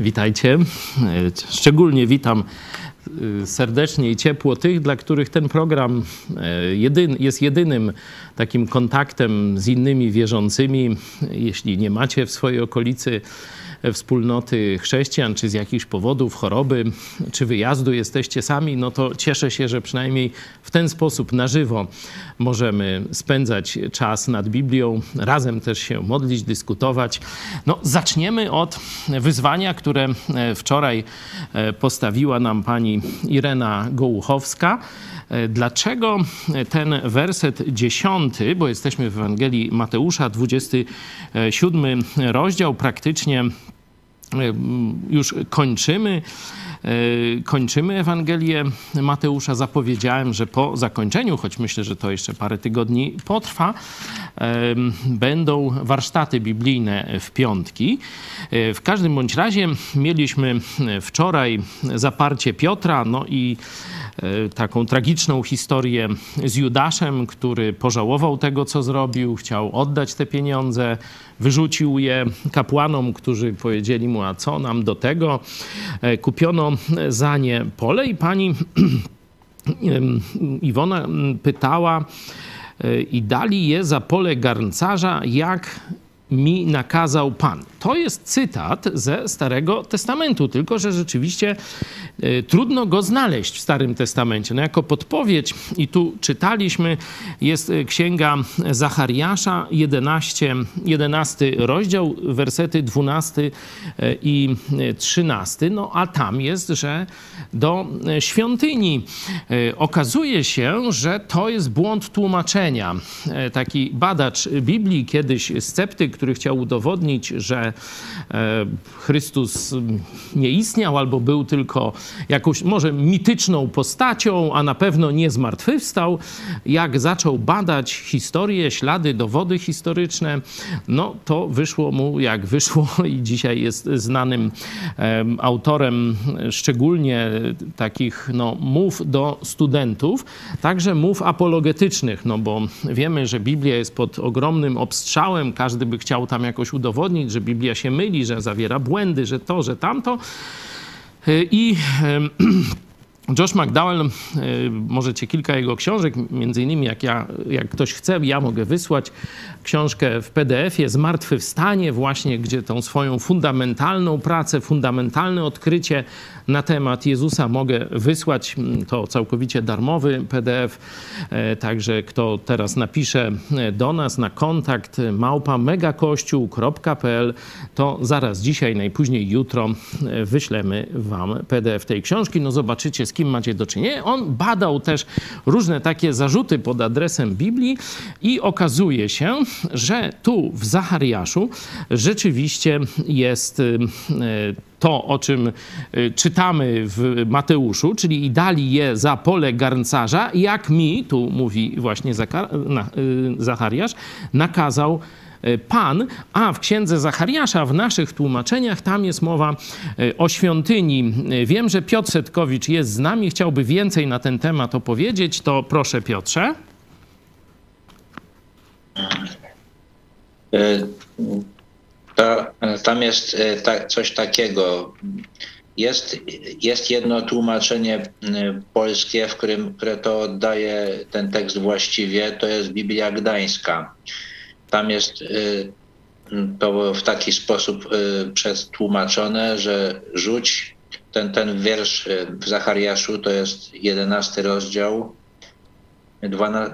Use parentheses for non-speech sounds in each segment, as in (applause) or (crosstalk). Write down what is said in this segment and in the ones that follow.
Witajcie. Szczególnie witam y, serdecznie i ciepło tych, dla których ten program y, jest jedynym takim kontaktem z innymi wierzącymi. Jeśli nie macie w swojej okolicy wspólnoty chrześcijan, czy z jakichś powodów, choroby, czy wyjazdu jesteście sami, no to cieszę się, że przynajmniej w ten sposób na żywo możemy spędzać czas nad Biblią, razem też się modlić, dyskutować. No, zaczniemy od wyzwania, które e, wczoraj e, postawiła nam pani Irena Gołuchowska. E, dlaczego ten werset dziesiąty, bo jesteśmy w Ewangelii Mateusza, 27 rozdział, praktycznie już kończymy. E, kończymy Ewangelię Mateusza. Zapowiedziałem, że po zakończeniu, choć myślę, że to jeszcze parę tygodni potrwa, będą warsztaty biblijne w piątki. W każdym bądź razie mieliśmy wczoraj zaparcie Piotra, no i E, taką tragiczną historię z Judaszem, który pożałował tego, co zrobił, chciał oddać te pieniądze, wyrzucił je kapłanom, którzy powiedzieli mu, a co nam do tego. E, kupiono za nie pole i pani (clears throat) Iwona pytała, e, i dali je za pole garncarza, jak mi nakazał Pan. To jest cytat ze Starego Testamentu, tylko że rzeczywiście y, trudno go znaleźć w Starym Testamencie. No jako podpowiedź, i tu czytaliśmy, jest e, księga Zachariasza, 11, 11 rozdział, wersety 12 e, i 13. No a tam jest, że do świątyni. Okazuje się, że to jest błąd tłumaczenia. Taki badacz Biblii, kiedyś sceptyk, który chciał udowodnić, że e, Chrystus nie istniał albo był tylko jakąś może mityczną postacią, a na pewno nie zmartwychwstał. Jak zaczął badać historię, ślady, dowody historyczne, no to wyszło mu jak wyszło (laughs) i dzisiaj jest znanym autorem szczególnie takich no, mów do studentów, także mów apologetycznych, no bo wiemy, że Biblia jest pod ogromnym obstrzałem, każdy by chciał tam jakoś udowodnić, że Biblia się myli, że zawiera błędy, że to, że tamto. I (clears throat) Josh McDowell, możecie kilka jego książek, między innymi jak, ja, jak ktoś chce, ja mogę wysłać książkę w PDF-ie Zmartwychwstanie właśnie, gdzie tą swoją fundamentalną pracę, fundamentalne odkrycie na temat Jezusa mogę wysłać. To całkowicie darmowy PDF, e, także kto teraz napisze e, do nas na kontakt małpa megakościół.pl, to zaraz dzisiaj, najpóźniej jutro wyślemy wam PDF tej książki. No zobaczycie, z kim macie do czynienia. On badał też różne takie zarzuty pod adresem Biblii i okazuje się, że tu w Zachariaszu rzeczywiście jest to, o czym y, czytamy w Mateuszu, czyli i dali je za pole garncarza, jak mi, tu mówi właśnie y, Zachariasz, nakazał E, Pan, a w księdze Zachariasza, w naszych tłumaczeniach, tam jest mowa o świątyni. Wiem, że Piotr Setkowicz jest z nami, chciałby więcej na ten temat opowiedzieć, to proszę Piotrze. To, tam jest coś takiego. Jest, jest jedno tłumaczenie polskie, w którym, które to oddaje ten tekst właściwie, to jest Biblia Gdańska. Tam jest to w taki sposób przetłumaczone, że rzuć ten, ten wiersz w Zachariaszu, to jest jedenasty rozdział,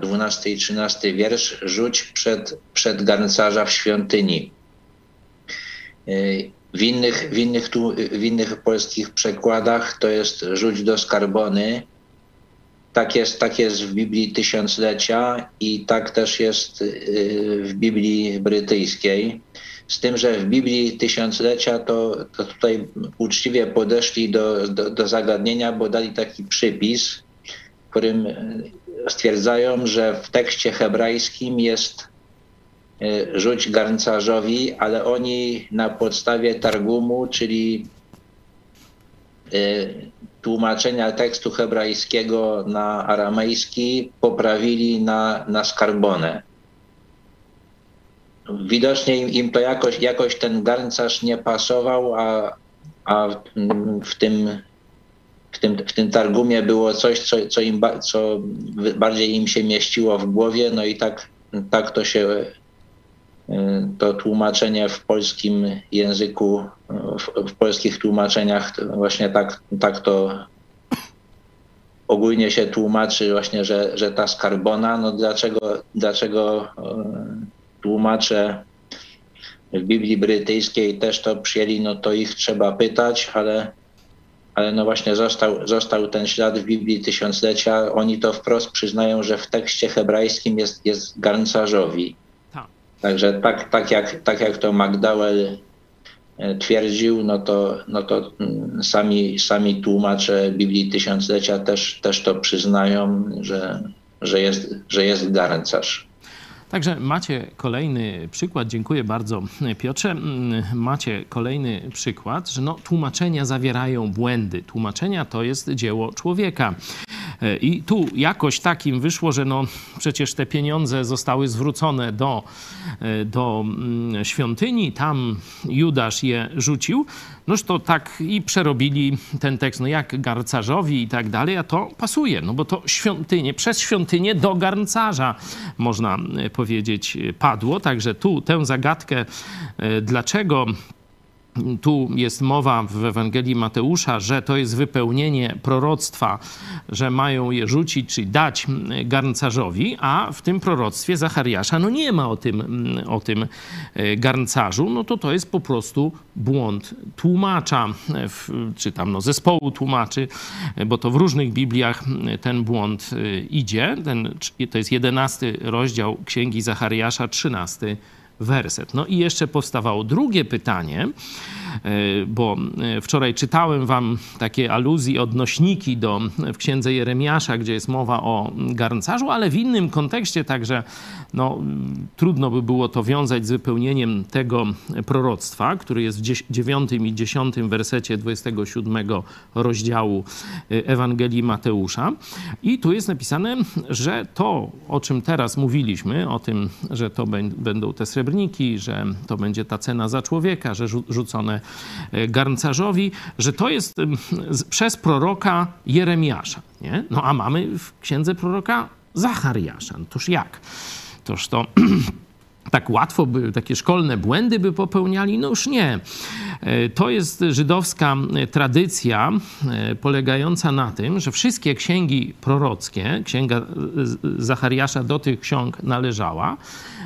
12 i 13 wiersz, rzuć przed, przed garncarza w świątyni. W innych, w, innych, w innych polskich przekładach to jest rzuć do skarbony, tak jest, tak jest w Biblii Tysiąclecia i tak też jest y, w Biblii brytyjskiej. Z tym, że w Biblii Tysiąclecia to, to tutaj uczciwie podeszli do, do, do zagadnienia, bo dali taki przypis, w którym stwierdzają, że w tekście hebrajskim jest rzuć garncarzowi, ale oni na podstawie Targumu, czyli y, tłumaczenia tekstu hebrajskiego na aramejski poprawili na, na skarbonę. Widocznie im, im to jakoś, jakoś ten garncarz nie pasował, a a w tym, w tym, w tym targumie było coś, co, co, im, co bardziej im się mieściło w głowie, no i tak, tak to się to tłumaczenie w polskim języku, w, w polskich tłumaczeniach właśnie tak, tak to ogólnie się tłumaczy właśnie, że, że ta skarbona, no dlaczego, dlaczego tłumacze w Biblii brytyjskiej też to przyjęli, no to ich trzeba pytać, ale, ale no właśnie został, został ten ślad w Biblii tysiąclecia. Oni to wprost przyznają, że w tekście hebrajskim jest, jest garncarzowi. Tak. Także tak, tak, jak, tak jak to McDowell e, twierdził, no to, no to mm, sami, sami tłumacze Biblii Tysiąclecia też, też to przyznają, że, że, jest, że jest garncarz. Także macie kolejny przykład, dziękuję bardzo Piotrze, mm, macie kolejny przykład, że no, tłumaczenia zawierają błędy. Tłumaczenia to jest dzieło człowieka. E, I tu jakoś takim wyszło, że no przecież te pieniądze zostały zwrócone do, e, do mm, świątyni, tam Judasz je rzucił, noż to tak i przerobili ten tekst, no jak garncarzowi i tak dalej, a to pasuje, no bo to świątynię, przez świątynię do garncarza, można e, powiedzieć, padło. Także tu tę zagadkę, dlaczego tu jest mowa w Ewangelii Mateusza, że to jest wypełnienie proroctwa, że mają je rzucić, czyli dać garncarzowi, a w tym proroctwie Zachariasza no nie ma o tym, o tym e, garncarzu, no to to jest po prostu błąd tłumacza, czy tam no zespołu tłumaczy, bo to w różnych Bibliach ten błąd e, idzie. Ten, to jest jedenasty rozdział Księgi Zachariasza, trzynasty werset. No i jeszcze powstawało drugie pytanie, e, bo e, wczoraj czytałem wam takie aluzje, odnośniki do, w księdze Jeremiasza, gdzie jest mowa o garncarzu, ale w innym kontekście, także no, trudno by było to wiązać z wypełnieniem tego proroctwa, który jest w 9 i 10 wersecie 27 rozdziału e, Ewangelii Mateusza. I tu jest napisane, że to, o czym teraz mówiliśmy, o tym, że to będą te srebrne że to będzie ta cena za człowieka, że rzucone e, garncarzowi, że to jest przez proroka Jeremiasza. Nie? No a mamy w księdze proroka Zachariasza. No toż jak? Toż to (clears throat) tak łatwo by takie szkolne błędy by popełniali? No już nie. E, to jest żydowska tradycja e, polegająca na tym, że wszystkie księgi prorockie, księga Zachariasza do tych ksiąg należała,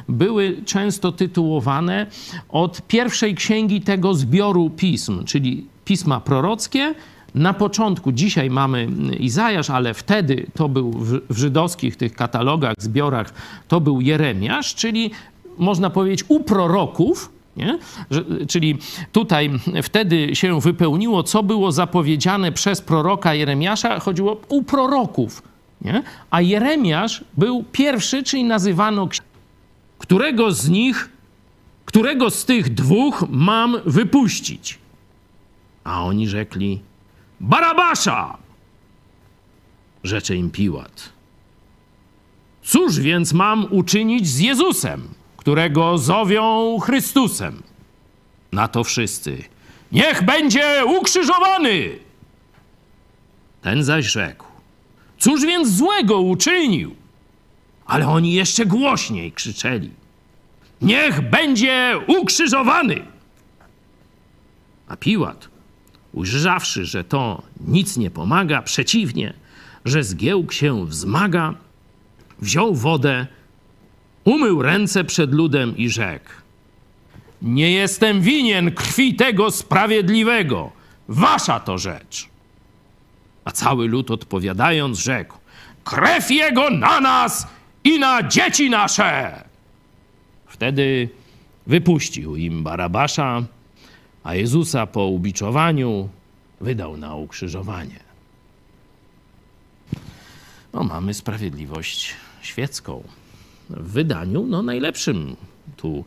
były często tytułowane od pierwszej księgi tego zbioru pism, czyli pisma prorockie. Na początku, dzisiaj mamy Izajasz, ale wtedy to był w, w żydowskich tych katalogach, zbiorach, to był Jeremiasz, czyli można powiedzieć u proroków, nie? Czyli tutaj wtedy się wypełniło, co było zapowiedziane przez proroka Jeremiasza, chodziło u proroków. Nie? A Jeremiasz był pierwszy, czyli nazywano którego z nich, którego z tych dwóch mam wypuścić? A oni rzekli, Barabasza! Rzecze im Piłat. Cóż więc mam uczynić z Jezusem, którego zowią Chrystusem? Na to wszyscy. Niech będzie ukrzyżowany! Ten zaś rzekł. Cóż więc złego uczynił? Ale oni jeszcze głośniej krzyczeli: Niech będzie ukrzyżowany! A Piłat, ujrzawszy, że to nic nie pomaga, przeciwnie, że zgiełk się wzmaga, wziął wodę, umył ręce przed ludem i rzekł: Nie jestem winien krwi tego sprawiedliwego, wasza to rzecz. A cały lud odpowiadając, rzekł: Krew jego na nas i na dzieci nasze. Wtedy wypuścił im Barabasza, a Jezusa po ubiczowaniu wydał na ukrzyżowanie. No, mamy sprawiedliwość świecką w wydaniu no, najlepszym. Tu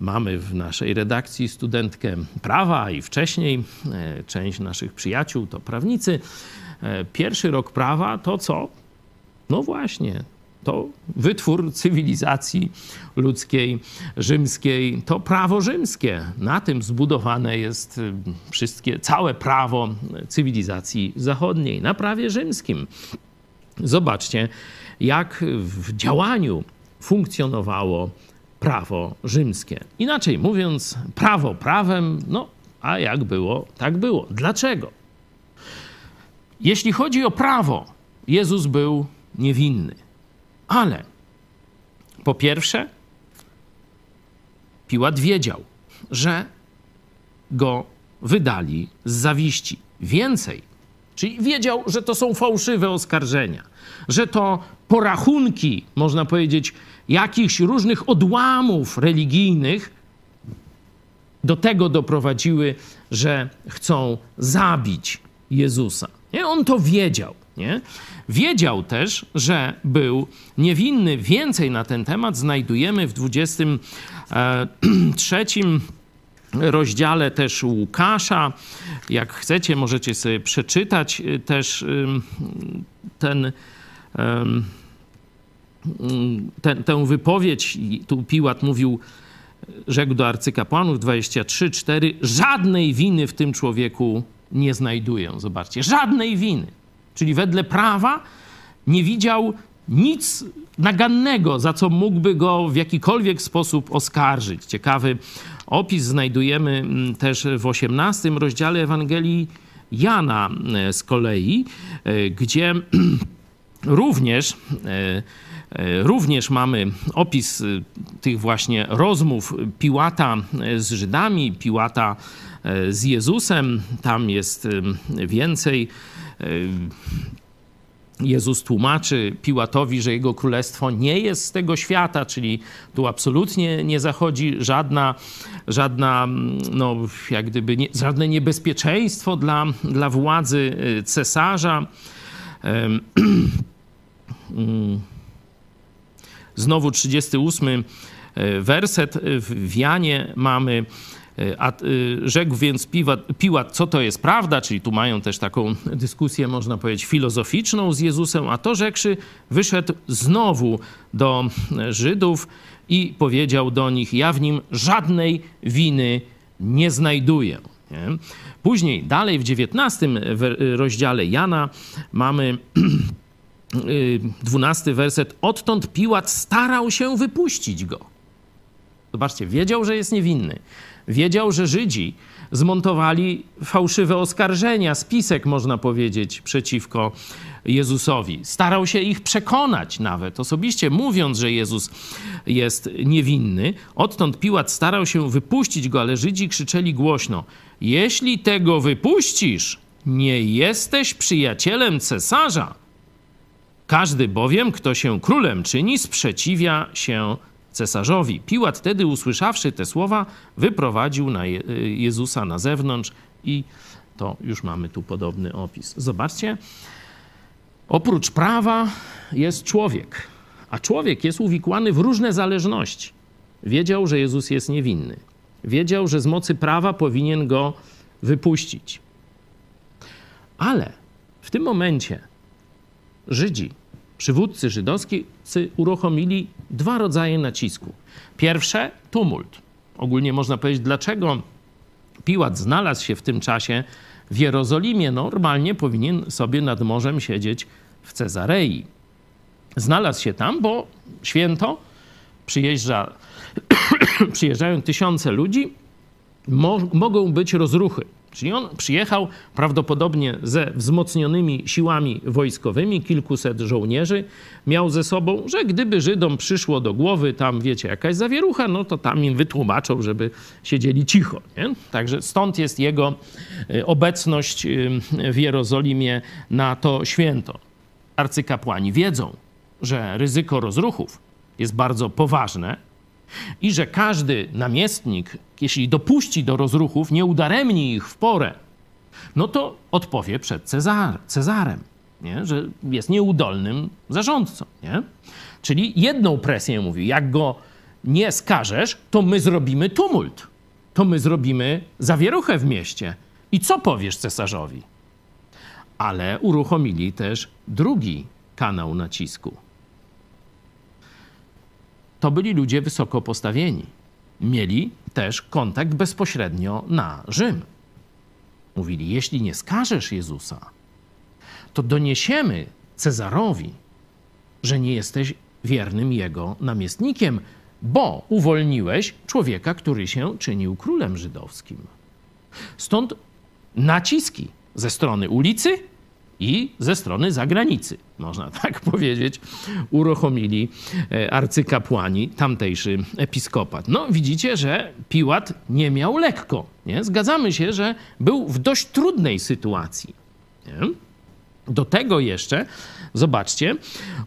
mamy w naszej redakcji studentkę prawa i wcześniej e, część naszych przyjaciół to prawnicy. E, pierwszy rok prawa to co? No właśnie, to wytwór cywilizacji ludzkiej, rzymskiej, to prawo rzymskie. Na tym zbudowane jest y, wszystkie, całe prawo cywilizacji zachodniej, na prawie rzymskim. Zobaczcie, jak w działaniu funkcjonowało prawo rzymskie. Inaczej mówiąc, prawo prawem, no a jak było, tak było. Dlaczego? Jeśli chodzi o prawo, Jezus był niewinny. Ale po pierwsze, Piłat wiedział, że go wydali z zawiści. Więcej, czyli wiedział, że to są fałszywe oskarżenia, że to porachunki, można powiedzieć, jakichś różnych odłamów religijnych do tego doprowadziły, że chcą zabić Jezusa. Nie? On to wiedział. Nie? Wiedział też, że był niewinny. Więcej na ten temat znajdujemy w 23 (clears throat) rozdziale też Łukasza. Jak chcecie, możecie sobie przeczytać y, też ten, ten, tę wypowiedź. Tu Piłat mówił, rzekł do arcykapłanów 23:4, żadnej winy w tym człowieku nie znajduję. Zobaczcie, żadnej winy. Czyli wedle prawa nie widział nic nagannego, za co mógłby go w jakikolwiek sposób oskarżyć. Ciekawy opis znajdujemy mm, też w 18 rozdziale Ewangelii Jana e, z kolei, e, gdzie (clears throat) również e, Również mamy opis tych właśnie rozmów Piłata z Żydami, Piłata z Jezusem. Tam jest więcej Jezus tłumaczy Piłatowi, że jego królestwo nie jest z tego świata, czyli tu absolutnie nie zachodzi żadna, żadna no, jak gdyby nie, żadne niebezpieczeństwo dla, dla władzy y, cesarza. (clears throat) Znowu 38 y, werset w Janie mamy a, e, rzekł więc Piłat, Piłat, co to jest prawda, czyli tu mają też taką dyskusję, można powiedzieć, filozoficzną z Jezusem, a to rzekszy, wyszedł znowu do Żydów i powiedział do nich, ja w nim żadnej winy nie znajduję. Nie? Później, dalej w XIX rozdziale Jana mamy (clears throat) 12 werset. Odtąd Piłat starał się wypuścić go. Zobaczcie, wiedział, że jest niewinny. Wiedział, że Żydzi zmontowali fałszywe oskarżenia, spisek można powiedzieć, przeciwko Jezusowi. Starał się ich przekonać nawet, osobiście mówiąc, że Jezus jest niewinny. Odtąd Piłat starał się wypuścić go, ale Żydzi krzyczeli głośno: Jeśli tego wypuścisz, nie jesteś przyjacielem cesarza. Każdy bowiem, kto się królem czyni, sprzeciwia się cesarzowi. Piłat wtedy, usłyszawszy te słowa, wyprowadził na Je Jezusa na zewnątrz i to już mamy tu podobny opis. Zobaczcie, oprócz prawa jest człowiek, a człowiek jest uwikłany w różne zależności. Wiedział, że Jezus jest niewinny. Wiedział, że z mocy prawa powinien go wypuścić. Ale w tym momencie Żydzi przywódcy żydowscy uruchomili dwa rodzaje nacisku. Pierwsze tumult. Ogólnie można powiedzieć, dlaczego Piłat znalazł się w tym czasie w Jerozolimie. Normalnie powinien sobie nad morzem siedzieć w Cezarei. Znalazł się tam, bo święto przyjeżdża, (coughs) przyjeżdżają tysiące ludzi, mo mogą być rozruchy. Czyli on przyjechał prawdopodobnie ze wzmocnionymi siłami wojskowymi, kilkuset żołnierzy miał ze sobą, że gdyby Żydom przyszło do głowy tam, wiecie, jakaś zawierucha, no to tam im wytłumaczą, żeby siedzieli cicho. Nie? Także stąd jest jego y, obecność y, w Jerozolimie na to święto. Arcykapłani wiedzą, że ryzyko rozruchów jest bardzo poważne i że każdy namiestnik, jeśli dopuści do rozruchów, nie udaremni ich w porę, no to odpowie przed Cezar, Cezarem, nie? że jest nieudolnym zarządcą. Nie? Czyli jedną presję mówi, jak go nie skażesz, to my zrobimy tumult, to my zrobimy zawieruchę w mieście. I co powiesz cesarzowi? Ale uruchomili też drugi kanał nacisku. To byli ludzie wysoko postawieni. Mieli też kontakt bezpośrednio na Rzym. Mówili: Jeśli nie skażesz Jezusa, to doniesiemy Cezarowi, że nie jesteś wiernym jego namiestnikiem, bo uwolniłeś człowieka, który się czynił królem żydowskim. Stąd naciski ze strony ulicy i ze strony zagranicy, można (laughs) tak powiedzieć, uruchomili e, arcykapłani, tamtejszy episkopat. No widzicie, że Piłat nie miał lekko. Nie? Zgadzamy się, że był w dość trudnej sytuacji. Nie? Do tego jeszcze, zobaczcie,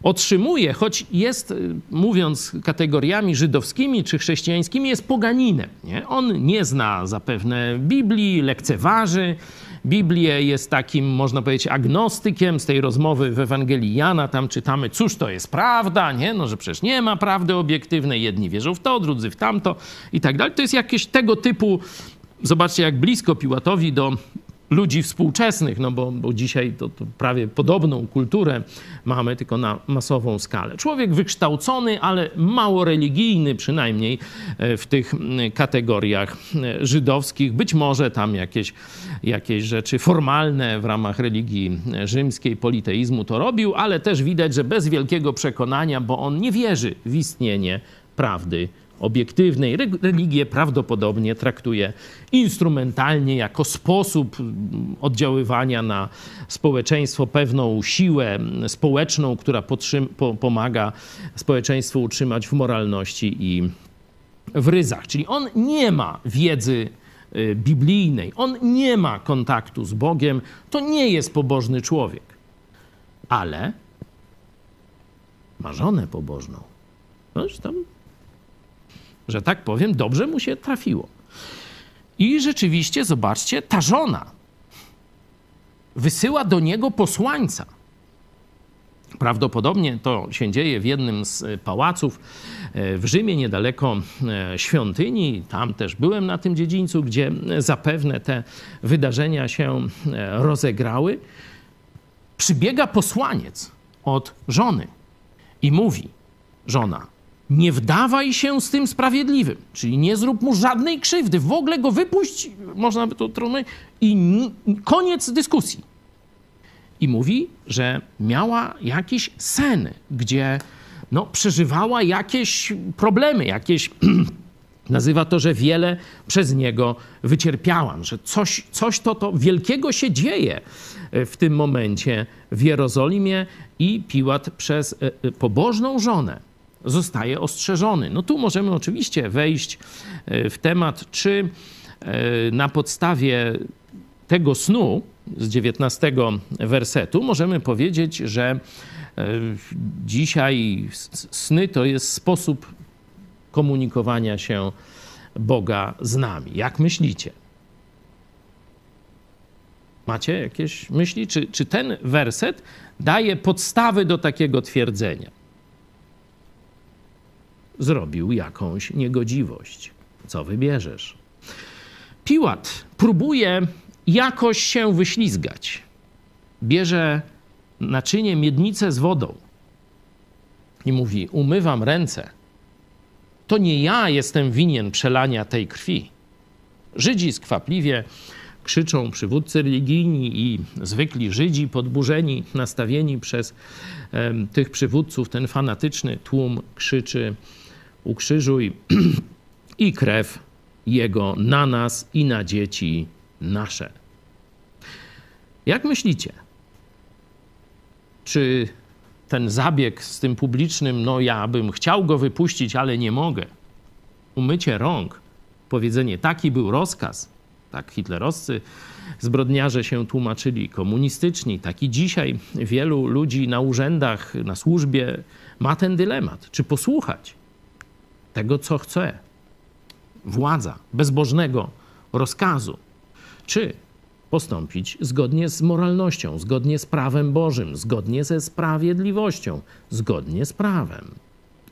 otrzymuje, choć jest, y, mówiąc kategoriami żydowskimi czy chrześcijańskimi, jest poganinem. Nie? On nie zna zapewne Biblii, lekceważy. Biblię jest takim, można powiedzieć, agnostykiem. Z tej rozmowy w Ewangelii Jana tam czytamy, cóż to jest prawda, nie? No, że przecież nie ma prawdy obiektywnej. Jedni wierzą w to, drudzy w tamto i tak dalej. To jest jakieś tego typu Zobaczcie, jak blisko Piłatowi do ludzi współczesnych, no bo, bo dzisiaj to, to, prawie podobną kulturę mamy, tylko na masową skalę. Człowiek wykształcony, ale mało religijny, przynajmniej e, w tych kategoriach e, żydowskich. Być może tam jakieś, jakieś rzeczy formalne w ramach religii rzymskiej, politeizmu to robił, ale też widać, że bez wielkiego przekonania, bo on nie wierzy w istnienie prawdy obiektywnej. Religię prawdopodobnie traktuje instrumentalnie jako sposób oddziaływania na społeczeństwo, pewną siłę społeczną, która po pomaga społeczeństwu utrzymać w moralności i w ryzach. Czyli on nie ma wiedzy y, biblijnej, on nie ma kontaktu z Bogiem, to nie jest pobożny człowiek. Ale ma żonę pobożną. No, tam że tak powiem, dobrze mu się trafiło. I rzeczywiście, zobaczcie, ta żona wysyła do niego posłańca. Prawdopodobnie to się dzieje w jednym z e, pałaców e, w Rzymie, niedaleko e, świątyni. Tam też byłem na tym dziedzińcu, gdzie zapewne te wydarzenia się rozegrały. Przybiega posłaniec od żony i mówi: Żona, nie wdawaj się z tym sprawiedliwym, czyli nie zrób mu żadnej krzywdy, w ogóle go wypuść, można by to trudno, i koniec dyskusji. I mówi, że miała jakiś sen, gdzie no, przeżywała jakieś problemy, jakieś. (clears throat) Nazywa to, że wiele przez niego wycierpiałam, że coś, coś to, to wielkiego się dzieje e, w tym momencie w Jerozolimie i Piłat przez e, e, pobożną żonę zostaje ostrzeżony. No tu możemy oczywiście wejść e, w temat, czy e, na podstawie tego snu z 19 wersetu możemy powiedzieć, że e, dzisiaj sny to jest sposób komunikowania się Boga z nami. Jak myślicie? Macie jakieś myśli? Czy, czy ten werset daje podstawy do takiego twierdzenia? Zrobił jakąś niegodziwość. Co wybierzesz? Piłat próbuje jakoś się wyślizgać. Bierze naczynie, miednicę z wodą i mówi: Umywam ręce. To nie ja jestem winien przelania tej krwi. Żydzi skwapliwie krzyczą przywódcy religijni i zwykli Żydzi podburzeni, nastawieni przez um, tych przywódców, ten fanatyczny tłum krzyczy: ukrzyżuj (clears throat) i krew Jego na nas i na dzieci nasze. Jak myślicie? Czy ten zabieg z tym publicznym, no ja bym chciał go wypuścić, ale nie mogę. Umycie rąk, powiedzenie taki był rozkaz, tak hitlerowscy zbrodniarze się tłumaczyli, komunistyczni, tak i dzisiaj wielu ludzi na urzędach, na służbie ma ten dylemat, czy posłuchać tego, co chce władza bezbożnego rozkazu, czy postąpić zgodnie z moralnością, zgodnie z prawem Bożym, zgodnie ze sprawiedliwością, zgodnie z prawem.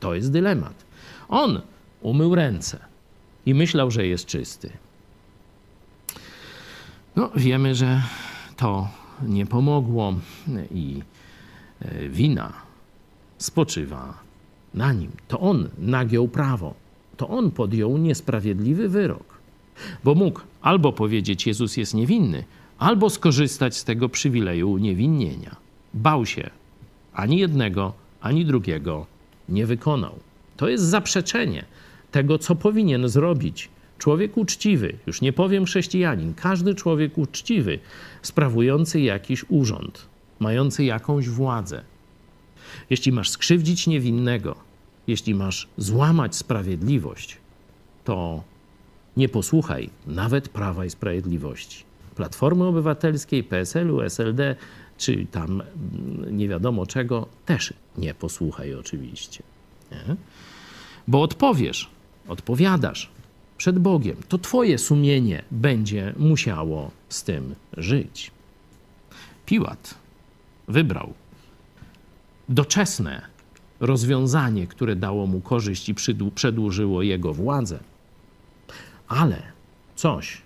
To jest dylemat. On umył ręce i myślał, że jest czysty. No, wiemy, że to nie pomogło i e, wina spoczywa na nim. To on nagiął prawo. To on podjął niesprawiedliwy wyrok. Bo mógł albo powiedzieć, Jezus jest niewinny, albo skorzystać z tego przywileju uniewinnienia. Bał się. Ani jednego, ani drugiego nie wykonał. To jest zaprzeczenie tego, co powinien zrobić człowiek uczciwy, już nie powiem chrześcijanin, każdy człowiek uczciwy, sprawujący jakiś urząd, mający jakąś władzę. Jeśli masz skrzywdzić niewinnego, jeśli masz złamać sprawiedliwość, to nie posłuchaj nawet Prawa i Sprawiedliwości. Platformy Obywatelskiej, PSL-u, SLD, czy tam mm, nie wiadomo czego, też nie posłuchaj oczywiście. Nie? Bo odpowiesz, odpowiadasz przed Bogiem. To Twoje sumienie będzie musiało z tym żyć. Piłat wybrał doczesne rozwiązanie, które dało mu korzyść i przedłużyło jego władzę, ale coś,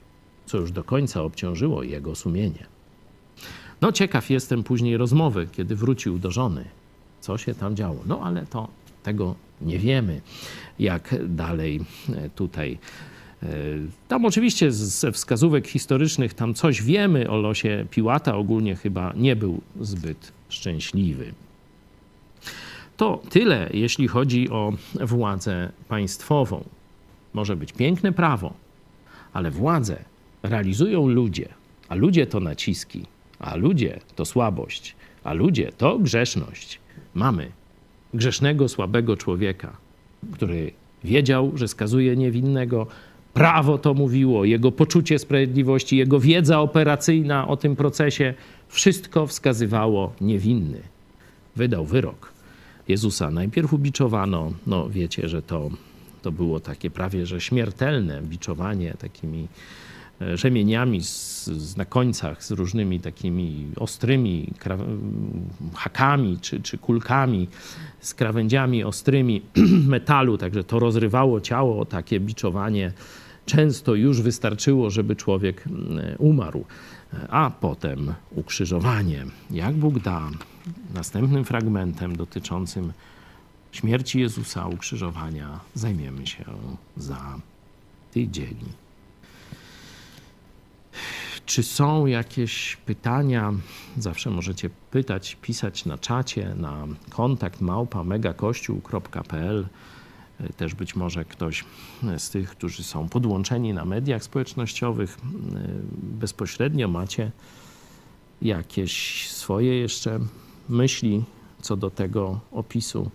co już do końca obciążyło jego sumienie. No, ciekaw jestem później rozmowy, kiedy wrócił do żony. Co się tam działo? No, ale to tego nie wiemy, jak dalej e, tutaj. E, tam oczywiście ze wskazówek historycznych tam coś wiemy o losie Piłata, ogólnie chyba nie był zbyt szczęśliwy. To tyle, jeśli chodzi o władzę państwową. Może być piękne prawo, ale władzę realizują ludzie, a ludzie to naciski, a ludzie to słabość, a ludzie to grzeszność. Mamy grzesznego, słabego człowieka, który wiedział, że skazuje niewinnego. Prawo to mówiło, jego poczucie sprawiedliwości, jego wiedza operacyjna o tym procesie, wszystko wskazywało niewinny. Wydał wyrok. Jezusa najpierw ubiczowano, no wiecie, że to, to było takie prawie że śmiertelne biczowanie takimi E, rzemieniami z, z, na końcach z różnymi takimi ostrymi hakami czy, czy kulkami, z krawędziami ostrymi (clears throat) metalu, także to rozrywało ciało, takie biczowanie często już wystarczyło, żeby człowiek umarł. A potem ukrzyżowanie. Jak Bóg da, następnym fragmentem dotyczącym śmierci Jezusa, ukrzyżowania zajmiemy się za tydzień. Czy są jakieś pytania? Zawsze możecie pytać, pisać na czacie, na kontakt małpa megakościół.pl. Też być może ktoś z tych, którzy są podłączeni na mediach społecznościowych, bezpośrednio macie jakieś swoje jeszcze myśli co do tego opisu.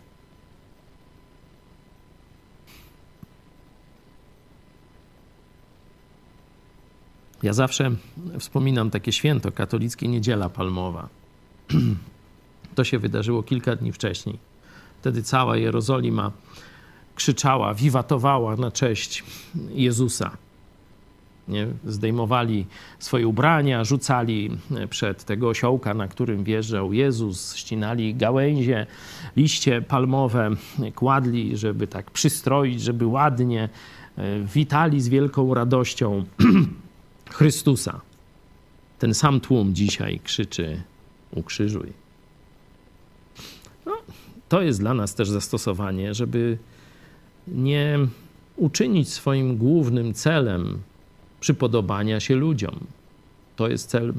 Ja zawsze wspominam takie święto katolickie Niedziela Palmowa. (clears throat) To się wydarzyło kilka dni wcześniej. Wtedy cała Jerozolima krzyczała, wiwatowała na cześć Jezusa. Zdejmowali swoje ubrania, rzucali przed tego osiołka, na którym wjeżdżał Jezus, ścinali gałęzie, liście palmowe, kładli, żeby tak przystroić, żeby ładnie, witali z wielką radością (clears throat) Chrystusa. Ten sam tłum dzisiaj krzyczy: Ukrzyżuj. No, to jest dla nas też zastosowanie, żeby nie uczynić swoim głównym celem przypodobania się ludziom. To jest cel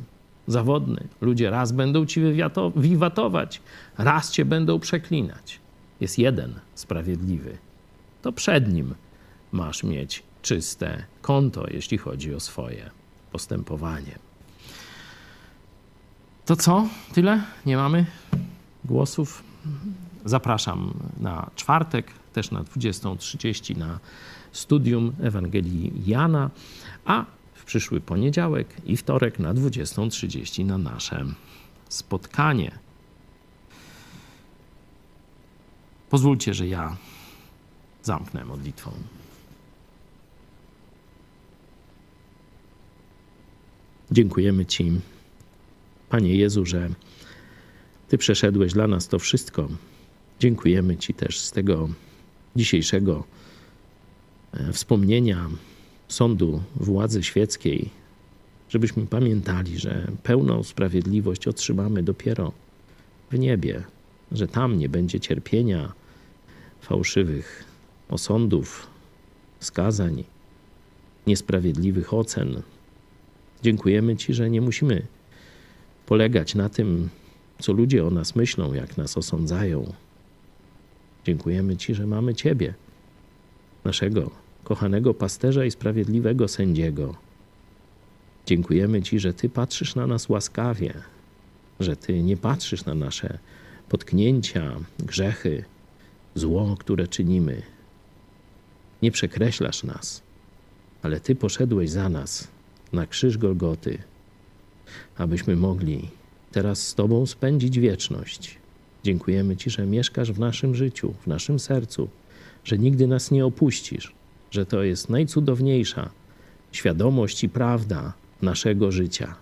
zawodny. Ludzie raz będą ci wiwatować, raz cię będą przeklinać. Jest jeden sprawiedliwy. To przed nim masz mieć czyste konto, jeśli chodzi o swoje postępowanie. To co? Tyle? Nie mamy głosów? Zapraszam na czwartek, też na 20.30 na studium Ewangelii Jana, a w przyszły poniedziałek i wtorek na 20.30 na nasze spotkanie. Pozwólcie, że ja zamknę modlitwą. Dziękujemy Ci, Panie Jezu, że Ty przeszedłeś dla nas to wszystko. Dziękujemy Ci też z tego dzisiejszego wspomnienia sądu władzy świeckiej, żebyśmy pamiętali, że pełną sprawiedliwość otrzymamy dopiero w niebie, że tam nie będzie cierpienia, fałszywych osądów, skazań, niesprawiedliwych ocen. Dziękujemy Ci, że nie musimy polegać na tym, co ludzie o nas myślą, jak nas osądzają. Dziękujemy Ci, że mamy Ciebie, naszego kochanego pasterza i sprawiedliwego sędziego. Dziękujemy Ci, że Ty patrzysz na nas łaskawie, że Ty nie patrzysz na nasze potknięcia, grzechy, zło, które czynimy. Nie przekreślasz nas, ale Ty poszedłeś za nas na krzyż Golgoty, abyśmy mogli teraz z Tobą spędzić wieczność. Dziękujemy Ci, że mieszkasz w naszym życiu, w naszym sercu, że nigdy nas nie opuścisz, że to jest najcudowniejsza świadomość i prawda naszego życia.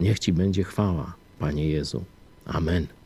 Niech Ci będzie chwała, Panie Jezu. Amen.